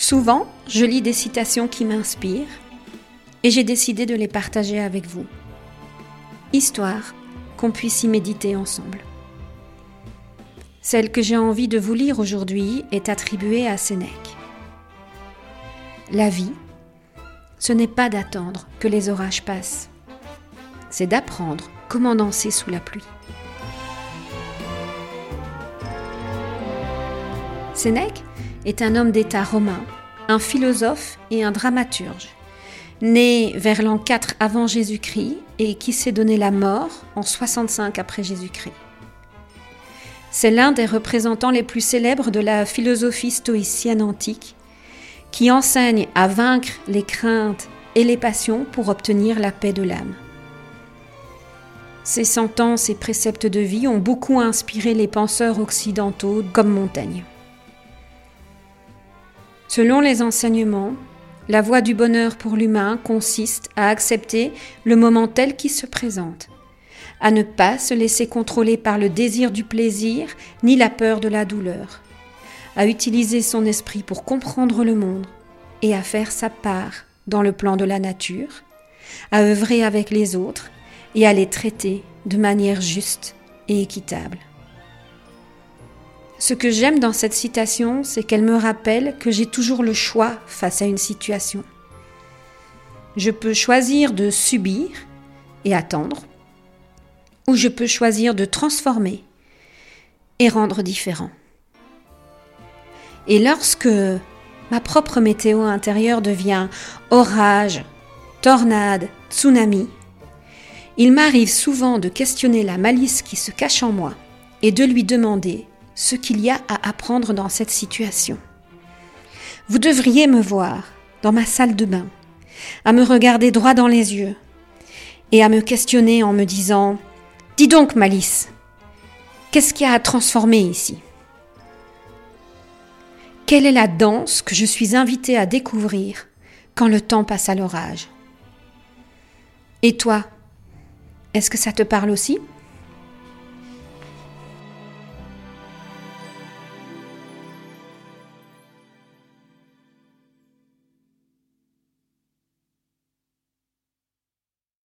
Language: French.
Souvent, je lis des citations qui m'inspirent et j'ai décidé de les partager avec vous, histoire qu'on puisse y méditer ensemble. Celle que j'ai envie de vous lire aujourd'hui est attribuée à Sénèque. La vie, ce n'est pas d'attendre que les orages passent, c'est d'apprendre comment danser sous la pluie. Sénèque est un homme d'État romain, un philosophe et un dramaturge, né vers l'an 4 avant Jésus-Christ et qui s'est donné la mort en 65 après Jésus-Christ. C'est l'un des représentants les plus célèbres de la philosophie stoïcienne antique, qui enseigne à vaincre les craintes et les passions pour obtenir la paix de l'âme. Ses sentences et préceptes de vie ont beaucoup inspiré les penseurs occidentaux comme Montaigne. Selon les enseignements, la voie du bonheur pour l'humain consiste à accepter le moment tel qu'il se présente, à ne pas se laisser contrôler par le désir du plaisir ni la peur de la douleur, à utiliser son esprit pour comprendre le monde et à faire sa part dans le plan de la nature, à œuvrer avec les autres et à les traiter de manière juste et équitable. Ce que j'aime dans cette citation, c'est qu'elle me rappelle que j'ai toujours le choix face à une situation. Je peux choisir de subir et attendre, ou je peux choisir de transformer et rendre différent. Et lorsque ma propre météo intérieure devient orage, tornade, tsunami, il m'arrive souvent de questionner la malice qui se cache en moi et de lui demander ce qu'il y a à apprendre dans cette situation. Vous devriez me voir dans ma salle de bain, à me regarder droit dans les yeux et à me questionner en me disant Dis donc, Malice, qu'est-ce qu'il y a à transformer ici? Quelle est la danse que je suis invitée à découvrir quand le temps passe à l'orage? Et toi, est-ce que ça te parle aussi?